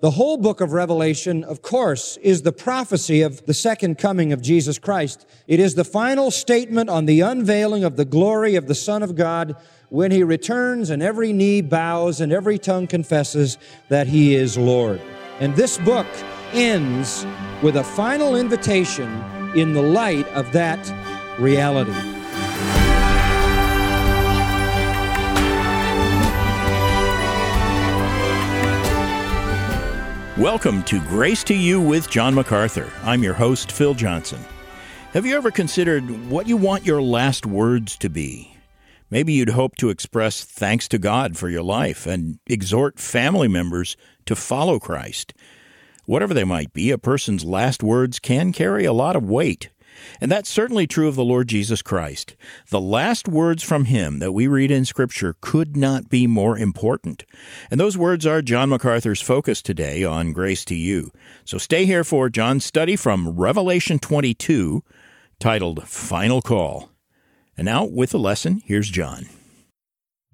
The whole book of Revelation, of course, is the prophecy of the second coming of Jesus Christ. It is the final statement on the unveiling of the glory of the Son of God when he returns and every knee bows and every tongue confesses that he is Lord. And this book ends with a final invitation in the light of that reality. Welcome to Grace to You with John MacArthur. I'm your host, Phil Johnson. Have you ever considered what you want your last words to be? Maybe you'd hope to express thanks to God for your life and exhort family members to follow Christ. Whatever they might be, a person's last words can carry a lot of weight. And that's certainly true of the Lord Jesus Christ. The last words from him that we read in Scripture could not be more important. And those words are John MacArthur's focus today on Grace to You. So stay here for John's study from Revelation 22, titled Final Call. And now, with the lesson, here's John.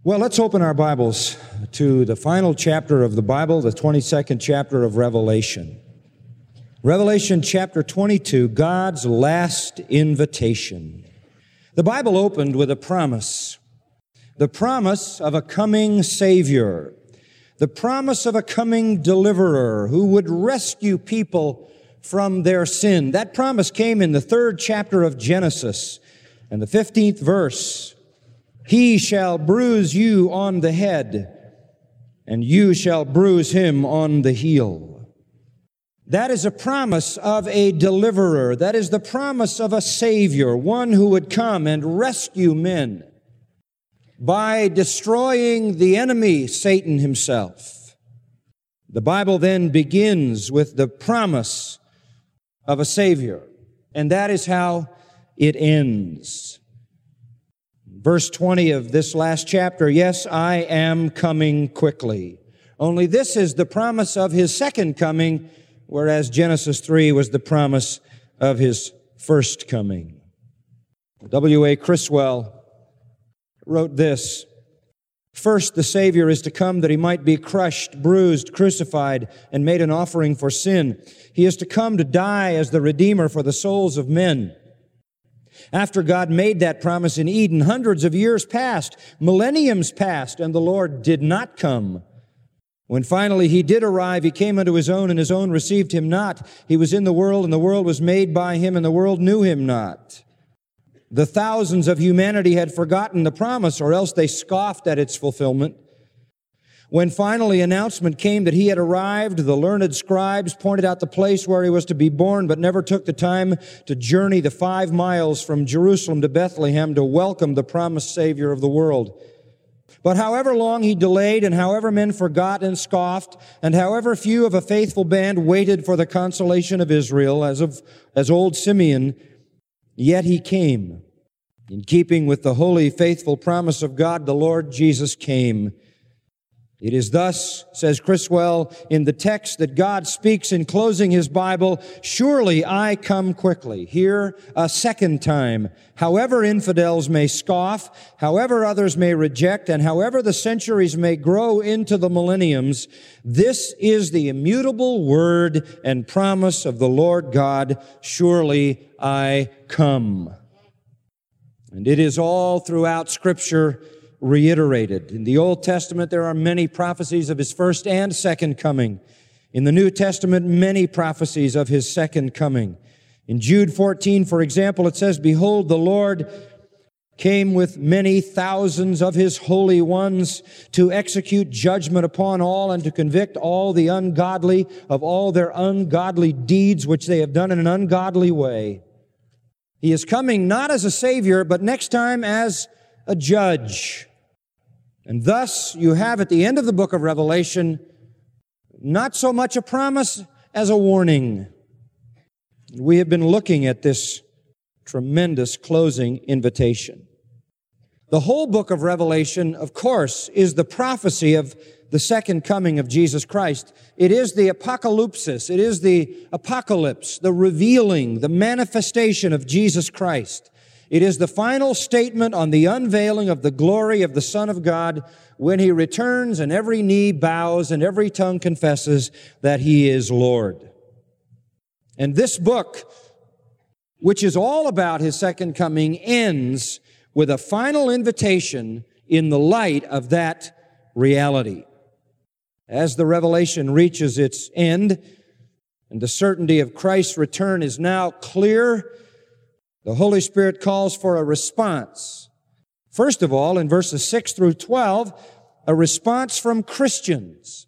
Well, let's open our Bibles to the final chapter of the Bible, the 22nd chapter of Revelation. Revelation chapter 22, God's last invitation. The Bible opened with a promise. The promise of a coming Savior. The promise of a coming deliverer who would rescue people from their sin. That promise came in the third chapter of Genesis and the 15th verse. He shall bruise you on the head and you shall bruise him on the heel. That is a promise of a deliverer. That is the promise of a savior, one who would come and rescue men by destroying the enemy, Satan himself. The Bible then begins with the promise of a savior, and that is how it ends. Verse 20 of this last chapter, yes, I am coming quickly. Only this is the promise of his second coming whereas Genesis 3 was the promise of his first coming. W.A. Criswell wrote this First, the Savior is to come that he might be crushed, bruised, crucified, and made an offering for sin. He is to come to die as the Redeemer for the souls of men. After God made that promise in Eden, hundreds of years passed, millenniums passed, and the Lord did not come. When finally he did arrive, he came unto his own, and his own received him not. He was in the world, and the world was made by him, and the world knew him not. The thousands of humanity had forgotten the promise, or else they scoffed at its fulfillment. When finally announcement came that he had arrived, the learned scribes pointed out the place where he was to be born, but never took the time to journey the five miles from Jerusalem to Bethlehem to welcome the promised Savior of the world. But however long he delayed, and however men forgot and scoffed, and however few of a faithful band waited for the consolation of Israel, as of, as old Simeon, yet he came. In keeping with the holy, faithful promise of God, the Lord Jesus came it is thus, says Criswell in the text that God speaks in closing his Bible, surely I come quickly. Here a second time. However infidels may scoff, however others may reject, and however the centuries may grow into the millenniums, this is the immutable word and promise of the Lord God. Surely I come. And it is all throughout scripture reiterated. In the Old Testament, there are many prophecies of his first and second coming. In the New Testament, many prophecies of his second coming. In Jude 14, for example, it says, Behold, the Lord came with many thousands of his holy ones to execute judgment upon all and to convict all the ungodly of all their ungodly deeds which they have done in an ungodly way. He is coming not as a savior, but next time as a judge. And thus, you have at the end of the book of Revelation not so much a promise as a warning. We have been looking at this tremendous closing invitation. The whole book of Revelation, of course, is the prophecy of the second coming of Jesus Christ. It is the apocalypsis. It is the apocalypse, the revealing, the manifestation of Jesus Christ. It is the final statement on the unveiling of the glory of the Son of God when he returns and every knee bows and every tongue confesses that he is Lord. And this book, which is all about his second coming, ends with a final invitation in the light of that reality. As the revelation reaches its end and the certainty of Christ's return is now clear, the Holy Spirit calls for a response. First of all, in verses 6 through 12, a response from Christians.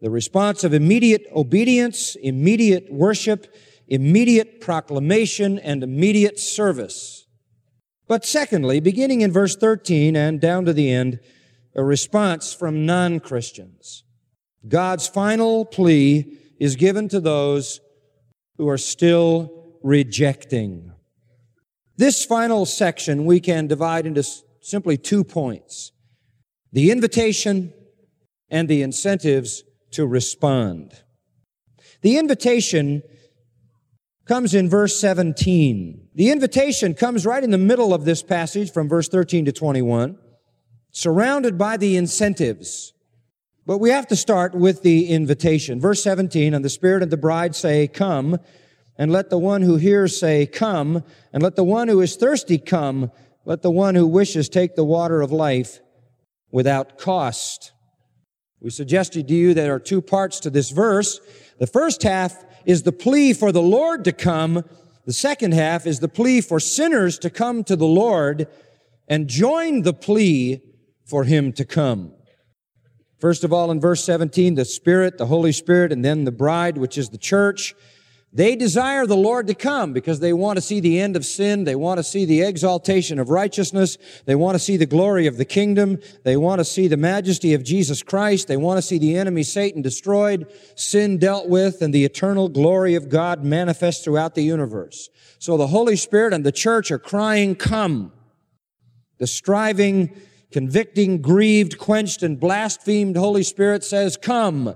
The response of immediate obedience, immediate worship, immediate proclamation, and immediate service. But secondly, beginning in verse 13 and down to the end, a response from non-Christians. God's final plea is given to those who are still rejecting. This final section we can divide into simply two points. The invitation and the incentives to respond. The invitation comes in verse 17. The invitation comes right in the middle of this passage from verse 13 to 21, surrounded by the incentives. But we have to start with the invitation. Verse 17, and the Spirit and the bride say, Come, and let the one who hears say, Come, and let the one who is thirsty come, let the one who wishes take the water of life without cost. We suggested to you that there are two parts to this verse. The first half is the plea for the Lord to come. The second half is the plea for sinners to come to the Lord and join the plea for Him to come. First of all, in verse 17, the Spirit, the Holy Spirit, and then the bride, which is the church, they desire the Lord to come because they want to see the end of sin. They want to see the exaltation of righteousness. They want to see the glory of the kingdom. They want to see the majesty of Jesus Christ. They want to see the enemy Satan destroyed, sin dealt with, and the eternal glory of God manifest throughout the universe. So the Holy Spirit and the church are crying, come. The striving, convicting, grieved, quenched, and blasphemed Holy Spirit says, come.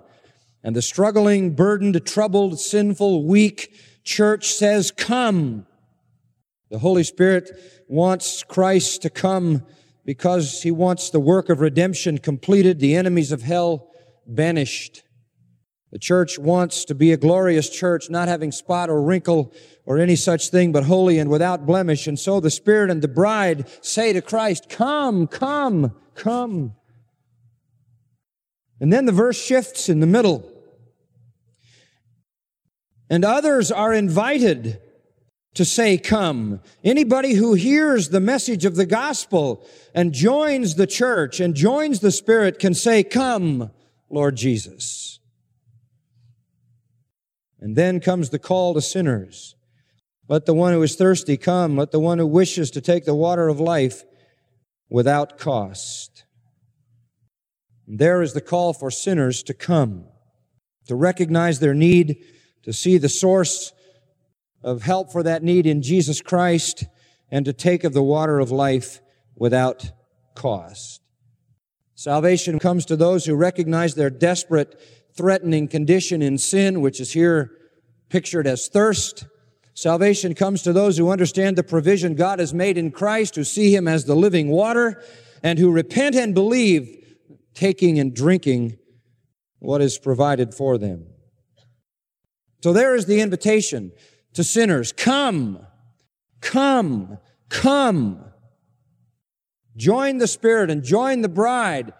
And the struggling, burdened, troubled, sinful, weak church says, come. The Holy Spirit wants Christ to come because he wants the work of redemption completed, the enemies of hell banished. The church wants to be a glorious church, not having spot or wrinkle or any such thing, but holy and without blemish. And so the Spirit and the bride say to Christ, come, come, come. And then the verse shifts in the middle. And others are invited to say, come. Anybody who hears the message of the gospel and joins the church and joins the Spirit can say, come, Lord Jesus. And then comes the call to sinners. Let the one who is thirsty come. Let the one who wishes to take the water of life without cost. There is the call for sinners to come, to recognize their need to see the source of help for that need in Jesus Christ and to take of the water of life without cost. Salvation comes to those who recognize their desperate, threatening condition in sin, which is here pictured as thirst. Salvation comes to those who understand the provision God has made in Christ, who see Him as the living water, and who repent and believe, taking and drinking what is provided for them. So there is the invitation to sinners. Come, come, come. Join the Spirit and join the bride,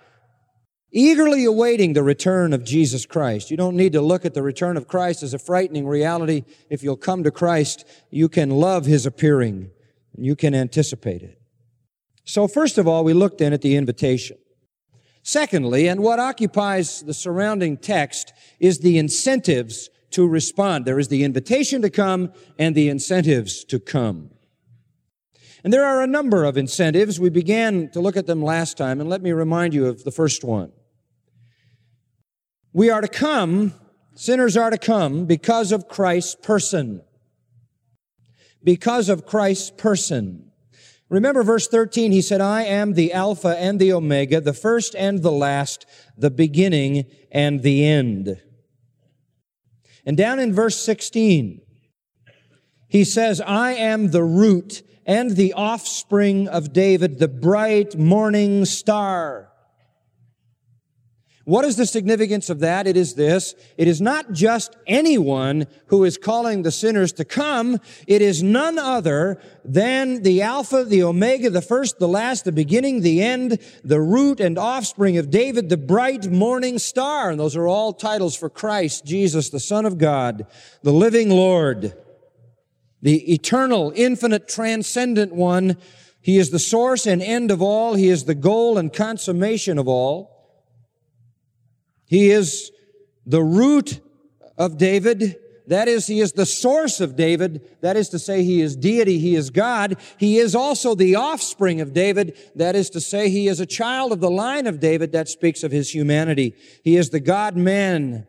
eagerly awaiting the return of Jesus Christ. You don't need to look at the return of Christ as a frightening reality. If you'll come to Christ, you can love His appearing and you can anticipate it. So first of all, we looked in at the invitation. Secondly, and what occupies the surrounding text is the incentives to respond. There is the invitation to come and the incentives to come. And there are a number of incentives. We began to look at them last time, and let me remind you of the first one. We are to come, sinners are to come because of Christ's person. Because of Christ's person. Remember verse 13, he said, I am the Alpha and the Omega, the first and the last, the beginning and the end. And down in verse 16, He says, I am the root and the offspring of David, the bright morning star. What is the significance of that? It is this. It is not just anyone who is calling the sinners to come. It is none other than the Alpha, the Omega, the first, the last, the beginning, the end, the root and offspring of David, the bright morning star. And those are all titles for Christ, Jesus, the Son of God, the living Lord, the eternal, infinite, transcendent one. He is the source and end of all. He is the goal and consummation of all. He is the root of David. That is, he is the source of David. That is to say, he is deity. He is God. He is also the offspring of David. That is to say, he is a child of the line of David. That speaks of his humanity. He is the God man.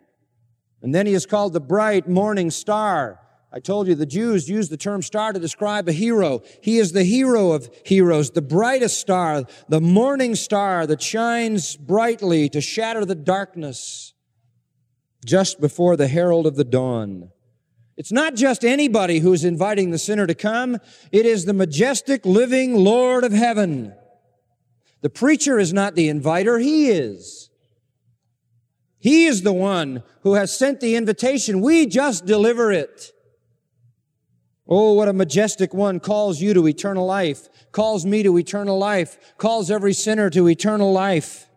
And then he is called the bright morning star. I told you the Jews used the term star to describe a hero. He is the hero of heroes, the brightest star, the morning star that shines brightly to shatter the darkness just before the herald of the dawn. It's not just anybody who's inviting the sinner to come. It is the majestic living Lord of heaven. The preacher is not the inviter. He is. He is the one who has sent the invitation. We just deliver it. Oh, what a majestic one calls you to eternal life, calls me to eternal life, calls every sinner to eternal life.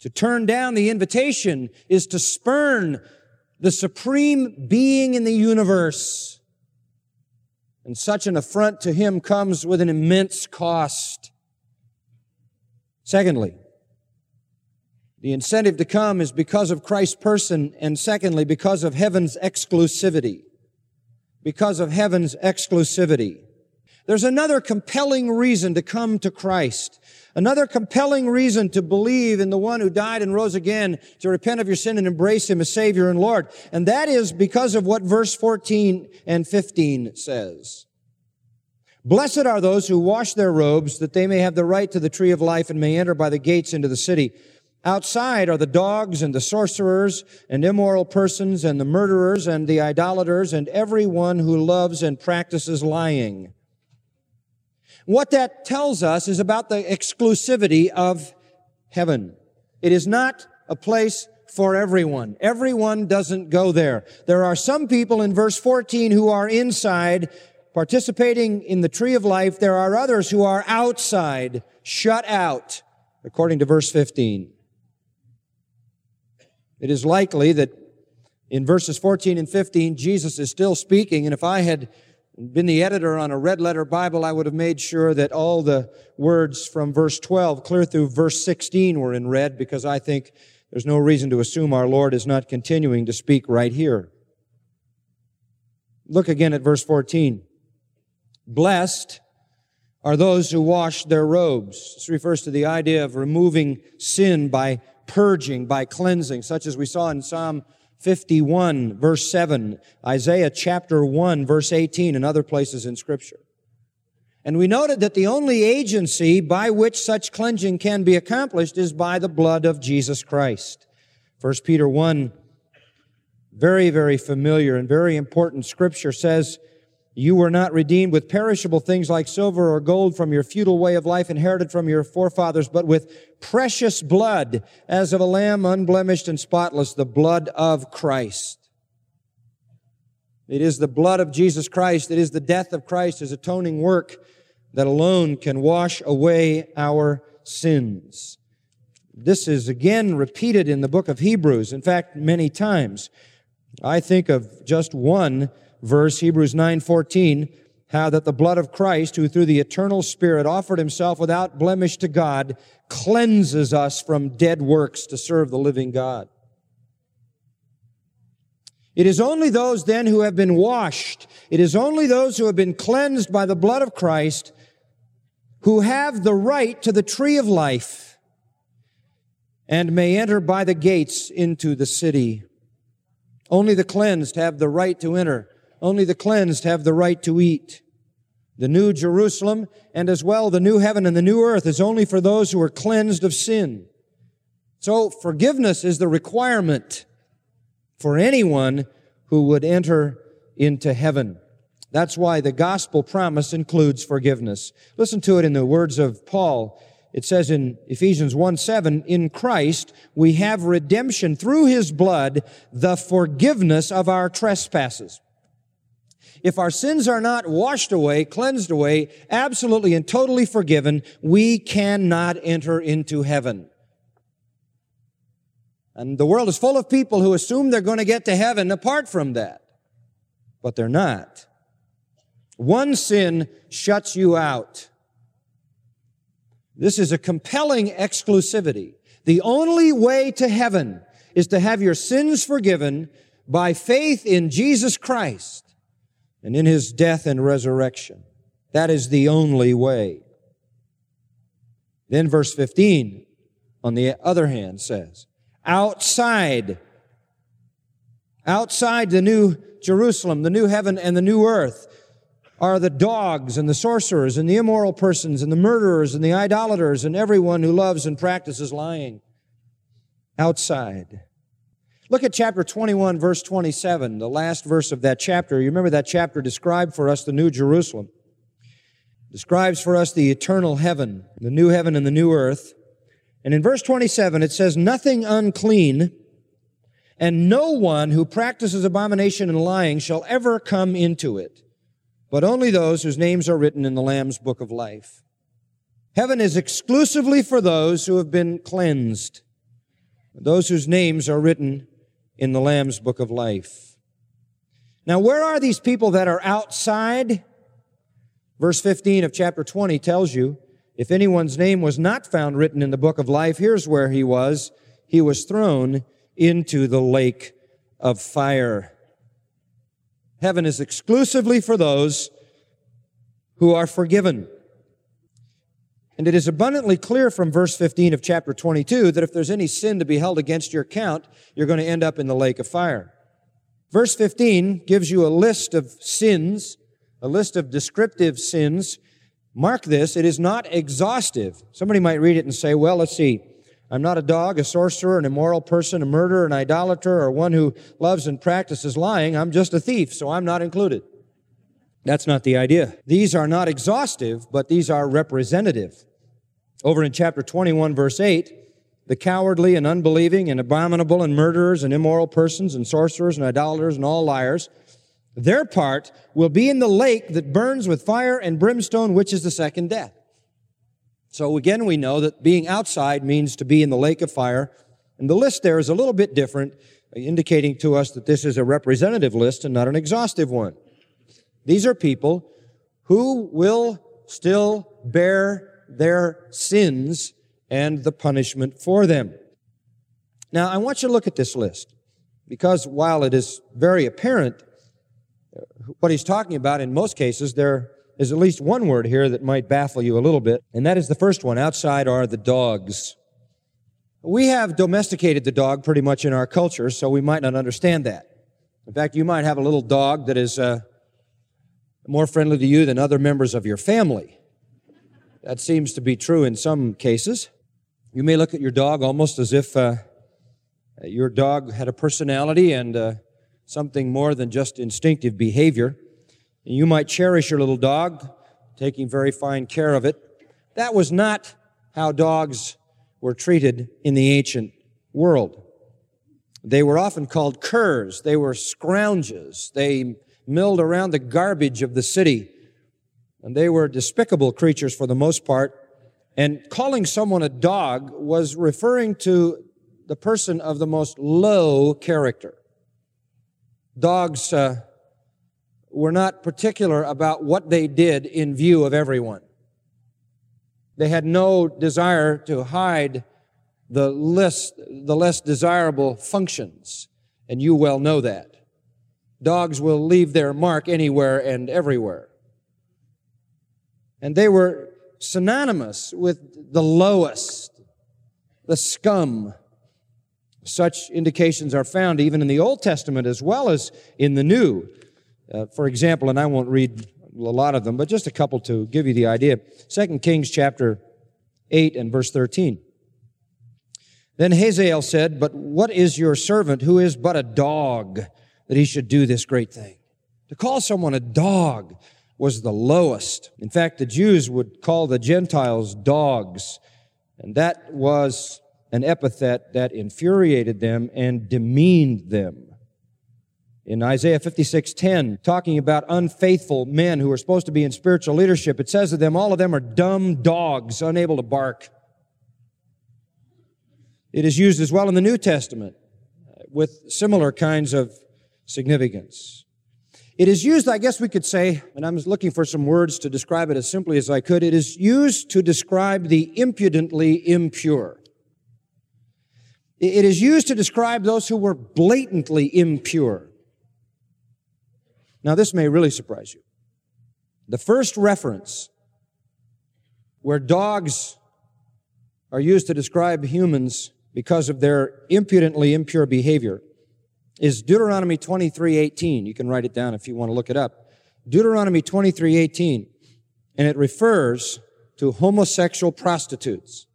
To turn down the invitation is to spurn the supreme being in the universe. And such an affront to him comes with an immense cost. Secondly, the incentive to come is because of Christ's person, and secondly, because of heaven's exclusivity because of heaven's exclusivity. There's another compelling reason to come to Christ. Another compelling reason to believe in the one who died and rose again, to repent of your sin and embrace him as Savior and Lord. And that is because of what verse 14 and 15 says. Blessed are those who wash their robes that they may have the right to the tree of life and may enter by the gates into the city. Outside are the dogs and the sorcerers and immoral persons and the murderers and the idolaters and everyone who loves and practices lying. What that tells us is about the exclusivity of heaven. It is not a place for everyone. Everyone doesn't go there. There are some people in verse 14 who are inside participating in the tree of life. There are others who are outside, shut out, according to verse 15. It is likely that in verses 14 and 15, Jesus is still speaking, and if I had been the editor on a red letter Bible, I would have made sure that all the words from verse 12 clear through verse 16 were in red because I think there's no reason to assume our Lord is not continuing to speak right here. Look again at verse 14. Blessed are those who wash their robes. This refers to the idea of removing sin by purging, by cleansing, such as we saw in Psalm 51 verse 7, Isaiah chapter 1 verse 18, and other places in scripture. And we noted that the only agency by which such cleansing can be accomplished is by the blood of Jesus Christ. 1 Peter 1, very, very familiar and very important scripture says, you were not redeemed with perishable things like silver or gold from your futile way of life inherited from your forefathers, but with precious blood as of a lamb unblemished and spotless, the blood of Christ. It is the blood of Jesus Christ. It is the death of Christ, his atoning work that alone can wash away our sins. This is again repeated in the book of Hebrews. In fact, many times. I think of just one verse, Hebrews 9:14, how that the blood of Christ, who through the eternal Spirit offered himself without blemish to God, cleanses us from dead works to serve the living God. It is only those then who have been washed, it is only those who have been cleansed by the blood of Christ who have the right to the tree of life and may enter by the gates into the city. Only the cleansed have the right to enter. Only the cleansed have the right to eat. The new Jerusalem and as well the new heaven and the new earth is only for those who are cleansed of sin. So forgiveness is the requirement for anyone who would enter into heaven. That's why the gospel promise includes forgiveness. Listen to it in the words of Paul. It says in Ephesians 1 7, in Christ we have redemption through his blood, the forgiveness of our trespasses. If our sins are not washed away, cleansed away, absolutely and totally forgiven, we cannot enter into heaven. And the world is full of people who assume they're going to get to heaven apart from that. But they're not. One sin shuts you out. This is a compelling exclusivity. The only way to heaven is to have your sins forgiven by faith in Jesus Christ and in his death and resurrection. That is the only way. Then verse 15, on the other hand, says, outside, outside the new Jerusalem, the new heaven and the new earth, are the dogs and the sorcerers and the immoral persons and the murderers and the idolaters and everyone who loves and practices lying. Outside. Look at chapter 21, verse 27, the last verse of that chapter. You remember that chapter described for us the New Jerusalem, describes for us the eternal heaven, the new heaven and the new earth. And in verse 27, it says, Nothing unclean and no one who practices abomination and lying shall ever come into it, but only those whose names are written in the Lamb's book of life. Heaven is exclusively for those who have been cleansed, those whose names are written in the Lamb's book of life. Now, where are these people that are outside? Verse 15 of chapter 20 tells you, if anyone's name was not found written in the book of life, here's where he was. He was thrown into the lake of fire. Heaven is exclusively for those who are forgiven. And it is abundantly clear from verse 15 of chapter 22 that if there's any sin to be held against your account, you're going to end up in the lake of fire. Verse 15 gives you a list of sins, a list of descriptive sins. Mark this, it is not exhaustive. Somebody might read it and say, well, let's see. I'm not a dog, a sorcerer, an immoral person, a murderer, an idolater, or one who loves and practices lying. I'm just a thief, so I'm not included. That's not the idea. These are not exhaustive, but these are representative. Over in chapter 21, verse 8, the cowardly and unbelieving and abominable and murderers and immoral persons and sorcerers and idolaters and all liars, their part will be in the lake that burns with fire and brimstone, which is the second death. So again, we know that being outside means to be in the lake of fire. And the list there is a little bit different, indicating to us that this is a representative list and not an exhaustive one. These are people who will still bear their sins and the punishment for them. Now, I want you to look at this list because while it is very apparent uh, what he's talking about in most cases, there is at least one word here that might baffle you a little bit, and that is the first one. Outside are the dogs. We have domesticated the dog pretty much in our culture, so we might not understand that. In fact, you might have a little dog that is uh, more friendly to you than other members of your family. That seems to be true in some cases. You may look at your dog almost as if uh, your dog had a personality and uh, something more than just instinctive behavior. And You might cherish your little dog, taking very fine care of it. That was not how dogs were treated in the ancient world. They were often called curs. They were scrounges. They milled around the garbage of the city. And they were despicable creatures for the most part. And calling someone a dog was referring to the person of the most low character. Dogs uh, were not particular about what they did in view of everyone. They had no desire to hide the less, the less desirable functions, and you well know that. Dogs will leave their mark anywhere and everywhere. And they were synonymous with the lowest, the scum. Such indications are found even in the Old Testament as well as in the New. Uh, for example, and I won't read a lot of them, but just a couple to give you the idea. Second Kings chapter 8 and verse 13. Then Hazael said, But what is your servant who is but a dog that he should do this great thing? To call someone a dog was the lowest. In fact, the Jews would call the Gentiles dogs, and that was an epithet that infuriated them and demeaned them. In Isaiah 56:10, talking about unfaithful men who are supposed to be in spiritual leadership, it says of them, all of them are dumb dogs, unable to bark. It is used as well in the New Testament with similar kinds of significance. It is used, I guess we could say, and I'm looking for some words to describe it as simply as I could, it is used to describe the impudently impure. It is used to describe those who were blatantly impure. Now, this may really surprise you. The first reference where dogs are used to describe humans because of their impudently impure behavior is Deuteronomy 23:18. You can write it down if you want to look it up. Deuteronomy 23:18 and it refers to homosexual prostitutes.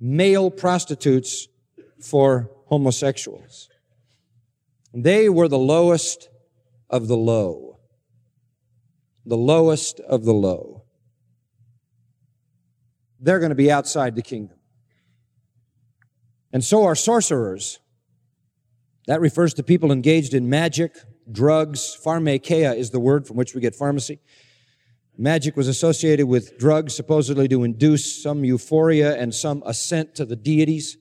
Male prostitutes for homosexuals. They were the lowest of the low. The lowest of the low. They're going to be outside the kingdom. And so are sorcerers. That refers to people engaged in magic, drugs. Pharmakeia is the word from which we get pharmacy. Magic was associated with drugs supposedly to induce some euphoria and some ascent to the deities.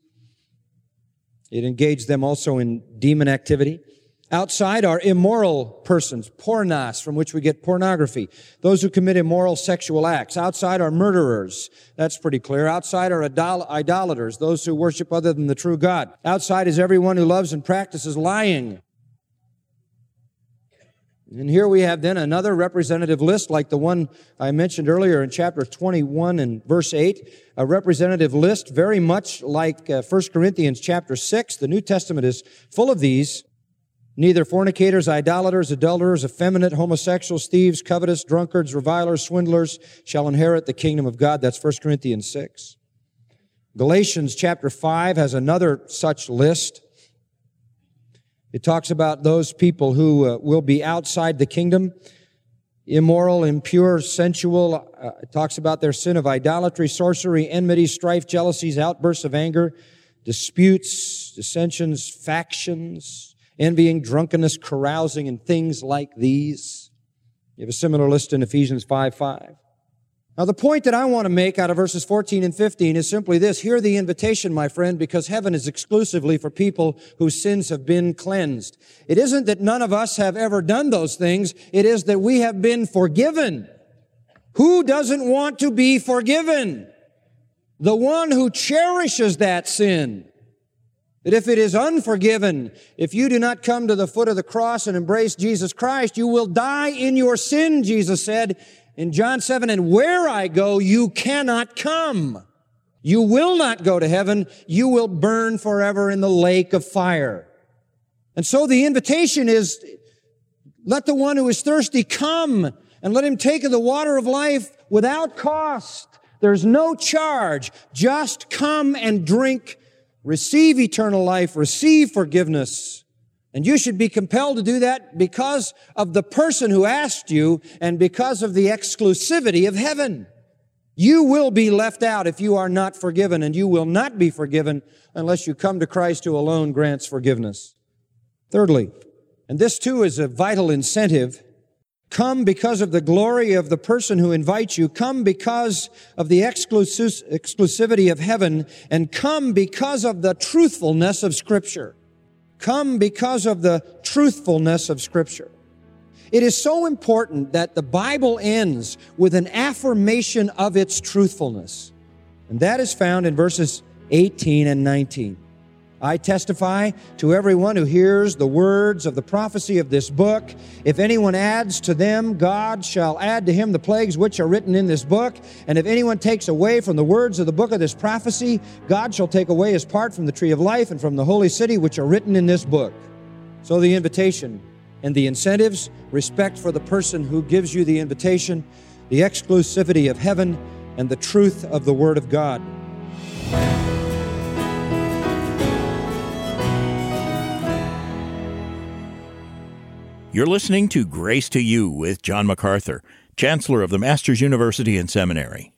It engaged them also in demon activity. Outside are immoral persons, pornos, from which we get pornography. Those who commit immoral sexual acts. Outside are murderers. That's pretty clear. Outside are idol- idolaters, those who worship other than the true God. Outside is everyone who loves and practices lying. And here we have then another representative list like the one I mentioned earlier in chapter 21 and verse 8. A representative list very much like uh, 1 Corinthians chapter 6. The New Testament is full of these. Neither fornicators, idolaters, adulterers, effeminate, homosexuals, thieves, covetous, drunkards, revilers, swindlers shall inherit the kingdom of God. That's 1 Corinthians 6. Galatians chapter 5 has another such list. It talks about those people who uh, will be outside the kingdom, immoral, impure, sensual. Uh, it talks about their sin of idolatry, sorcery, enmity, strife, jealousies, outbursts of anger, disputes, dissensions, factions, envying, drunkenness, carousing, and things like these. You have a similar list in Ephesians 5 5. Now, the point that I want to make out of verses 14 and 15 is simply this. Hear the invitation, my friend, because heaven is exclusively for people whose sins have been cleansed. It isn't that none of us have ever done those things. It is that we have been forgiven. Who doesn't want to be forgiven? The one who cherishes that sin. That if it is unforgiven, if you do not come to the foot of the cross and embrace Jesus Christ, you will die in your sin, Jesus said, in John 7, and where I go, you cannot come. You will not go to heaven. You will burn forever in the lake of fire. And so the invitation is, let the one who is thirsty come and let him take of the water of life without cost. There's no charge. Just come and drink, receive eternal life, receive forgiveness. And you should be compelled to do that because of the person who asked you and because of the exclusivity of heaven. You will be left out if you are not forgiven, and you will not be forgiven unless you come to Christ who alone grants forgiveness. Thirdly, and this too is a vital incentive, come because of the glory of the person who invites you, come because of the exclusivity of heaven, and come because of the truthfulness of Scripture come because of the truthfulness of Scripture. It is so important that the Bible ends with an affirmation of its truthfulness. And that is found in verses 18 and 19. I testify to everyone who hears the words of the prophecy of this book. If anyone adds to them, God shall add to him the plagues which are written in this book. And if anyone takes away from the words of the book of this prophecy, God shall take away his part from the tree of life and from the holy city which are written in this book. So the invitation and the incentives, respect for the person who gives you the invitation, the exclusivity of heaven, and the truth of the Word of God. You're listening to Grace to You with John MacArthur, Chancellor of the Masters University and Seminary.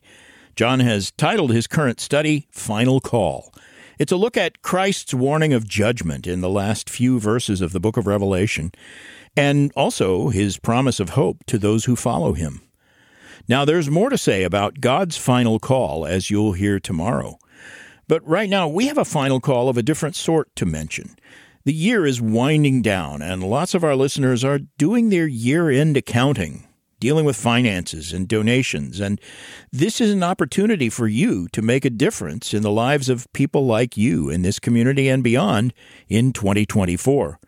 John has titled his current study Final Call. It's a look at Christ's warning of judgment in the last few verses of the book of Revelation, and also his promise of hope to those who follow him. Now, there's more to say about God's final call, as you'll hear tomorrow. But right now, we have a final call of a different sort to mention. The year is winding down, and lots of our listeners are doing their year end accounting, dealing with finances and donations. And this is an opportunity for you to make a difference in the lives of people like you in this community and beyond in 2024.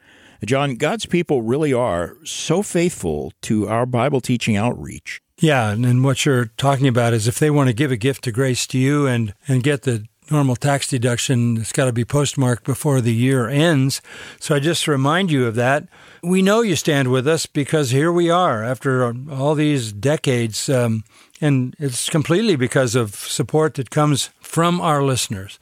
John, God's people really are so faithful to our Bible teaching outreach. Yeah, and what you're talking about is if they want to give a gift to Grace to you and and get the normal tax deduction, it's got to be postmarked before the year ends. So I just remind you of that. We know you stand with us because here we are after all these decades. Um, and it's completely because of support that comes from our listeners.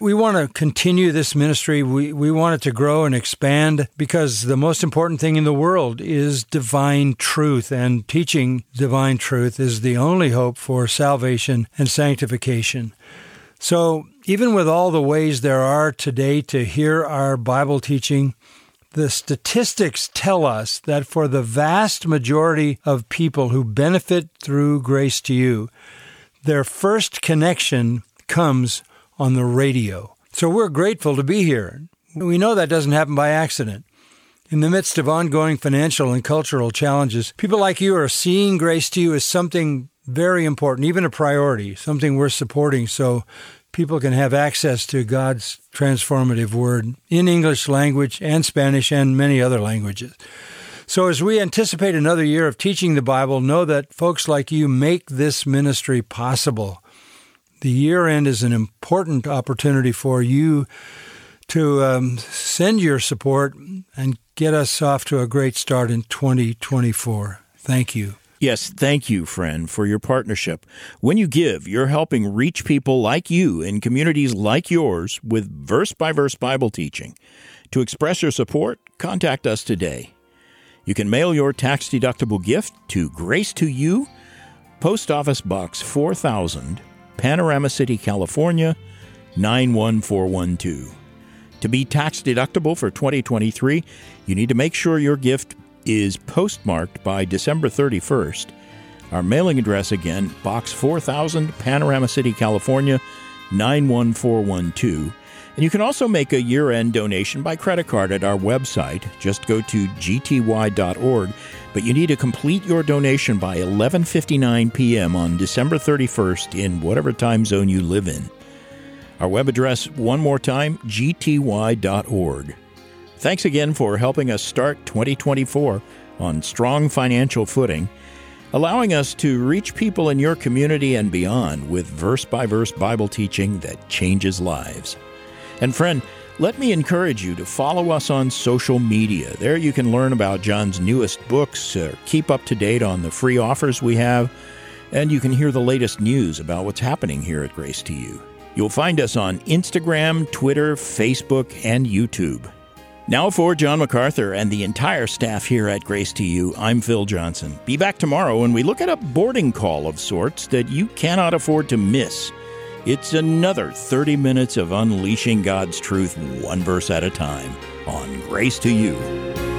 We want to continue this ministry. We, we want it to grow and expand because the most important thing in the world is divine truth, and teaching divine truth is the only hope for salvation and sanctification. So, even with all the ways there are today to hear our Bible teaching, the statistics tell us that for the vast majority of people who benefit through Grace to You, their first connection comes on the radio. So we're grateful to be here. We know that doesn't happen by accident. In the midst of ongoing financial and cultural challenges, people like you are seeing Grace to You as something very important, even a priority, something worth supporting so people can have access to God's transformative word in English language and Spanish and many other languages. So, as we anticipate another year of teaching the Bible, know that folks like you make this ministry possible. The year end is an important opportunity for you to um, send your support and get us off to a great start in 2024. Thank you. Yes, thank you, friend, for your partnership. When you give, you're helping reach people like you in communities like yours with verse by verse Bible teaching. To express your support, contact us today. You can mail your tax deductible gift to Grace to You, Post Office Box 4000, Panorama City, California 91412. To be tax deductible for 2023, you need to make sure your gift is postmarked by December 31st. Our mailing address again, Box 4000, Panorama City, California 91412. And you can also make a year end donation by credit card at our website. Just go to gty.org. But you need to complete your donation by 11:59 p.m. on December 31st in whatever time zone you live in. Our web address one more time gty.org. Thanks again for helping us start 2024 on strong financial footing, allowing us to reach people in your community and beyond with verse by verse Bible teaching that changes lives. And friend, let me encourage you to follow us on social media. There you can learn about John's newest books, uh, keep up to date on the free offers we have, and you can hear the latest news about what's happening here at Grace to You. You'll find us on Instagram, Twitter, Facebook, and YouTube. Now, for John MacArthur and the entire staff here at Grace to You, I'm Phil Johnson. Be back tomorrow when we look at a boarding call of sorts that you cannot afford to miss. It's another 30 minutes of unleashing God's truth one verse at a time on Grace to You.